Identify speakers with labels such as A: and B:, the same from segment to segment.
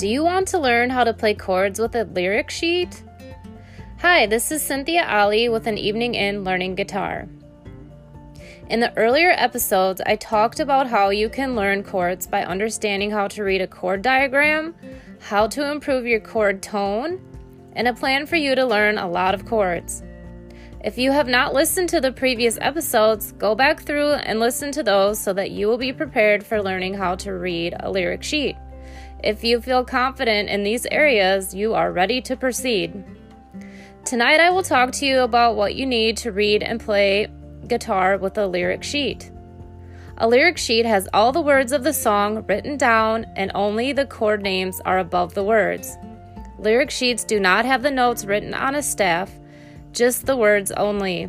A: Do you want to learn how to play chords with a lyric sheet? Hi, this is Cynthia Ali with an Evening in Learning Guitar. In the earlier episodes, I talked about how you can learn chords by understanding how to read a chord diagram, how to improve your chord tone, and a plan for you to learn a lot of chords. If you have not listened to the previous episodes, go back through and listen to those so that you will be prepared for learning how to read a lyric sheet. If you feel confident in these areas, you are ready to proceed. Tonight, I will talk to you about what you need to read and play guitar with a lyric sheet. A lyric sheet has all the words of the song written down, and only the chord names are above the words. Lyric sheets do not have the notes written on a staff, just the words only.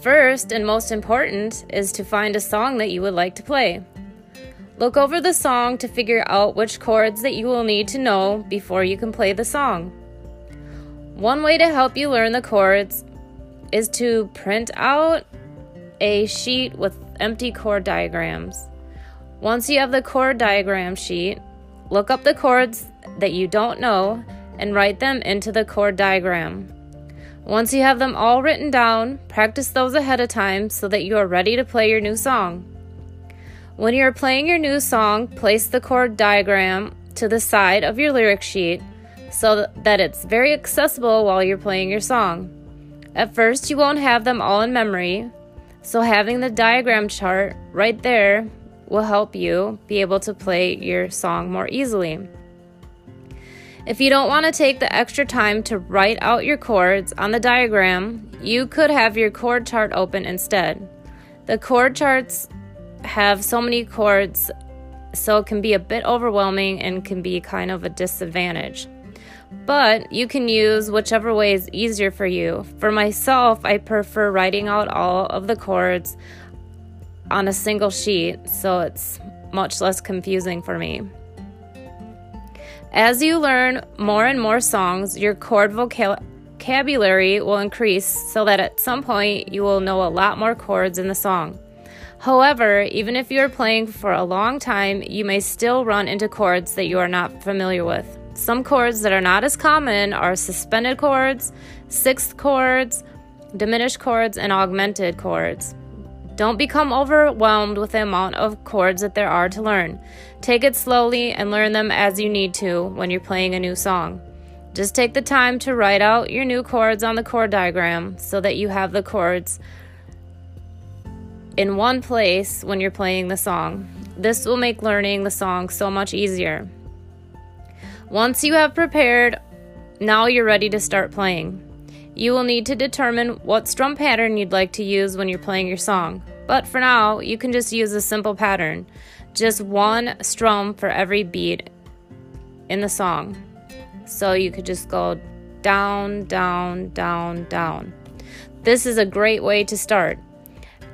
A: First and most important is to find a song that you would like to play. Look over the song to figure out which chords that you will need to know before you can play the song. One way to help you learn the chords is to print out a sheet with empty chord diagrams. Once you have the chord diagram sheet, look up the chords that you don't know and write them into the chord diagram. Once you have them all written down, practice those ahead of time so that you are ready to play your new song. When you are playing your new song, place the chord diagram to the side of your lyric sheet so that it's very accessible while you're playing your song. At first, you won't have them all in memory, so having the diagram chart right there will help you be able to play your song more easily. If you don't want to take the extra time to write out your chords on the diagram, you could have your chord chart open instead. The chord charts have so many chords, so it can be a bit overwhelming and can be kind of a disadvantage. But you can use whichever way is easier for you. For myself, I prefer writing out all of the chords on a single sheet, so it's much less confusing for me. As you learn more and more songs, your chord vocabulary will increase so that at some point you will know a lot more chords in the song. However, even if you are playing for a long time, you may still run into chords that you are not familiar with. Some chords that are not as common are suspended chords, sixth chords, diminished chords, and augmented chords. Don't become overwhelmed with the amount of chords that there are to learn. Take it slowly and learn them as you need to when you're playing a new song. Just take the time to write out your new chords on the chord diagram so that you have the chords in one place when you're playing the song. This will make learning the song so much easier. Once you have prepared, now you're ready to start playing. You will need to determine what strum pattern you'd like to use when you're playing your song. But for now, you can just use a simple pattern. Just one strum for every beat in the song. So you could just go down, down, down, down. This is a great way to start.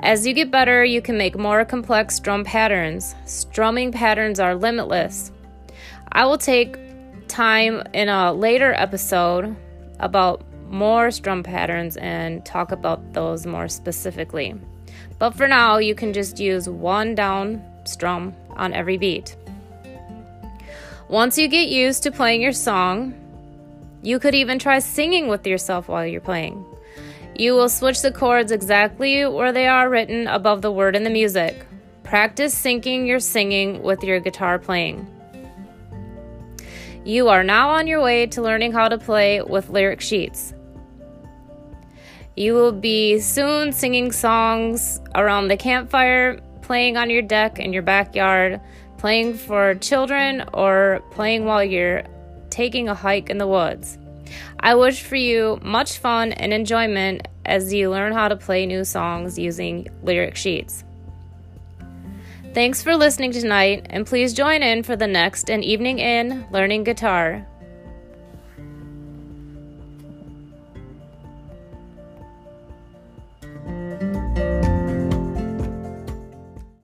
A: As you get better, you can make more complex strum patterns. Strumming patterns are limitless. I will take time in a later episode about more strum patterns and talk about those more specifically. But for now, you can just use one down strum on every beat. Once you get used to playing your song, you could even try singing with yourself while you're playing. You will switch the chords exactly where they are written above the word in the music. Practice syncing your singing with your guitar playing. You are now on your way to learning how to play with lyric sheets. You will be soon singing songs around the campfire, playing on your deck in your backyard, playing for children, or playing while you're taking a hike in the woods. I wish for you much fun and enjoyment as you learn how to play new songs using lyric sheets. Thanks for listening tonight, and please join in for the next An Evening in Learning Guitar.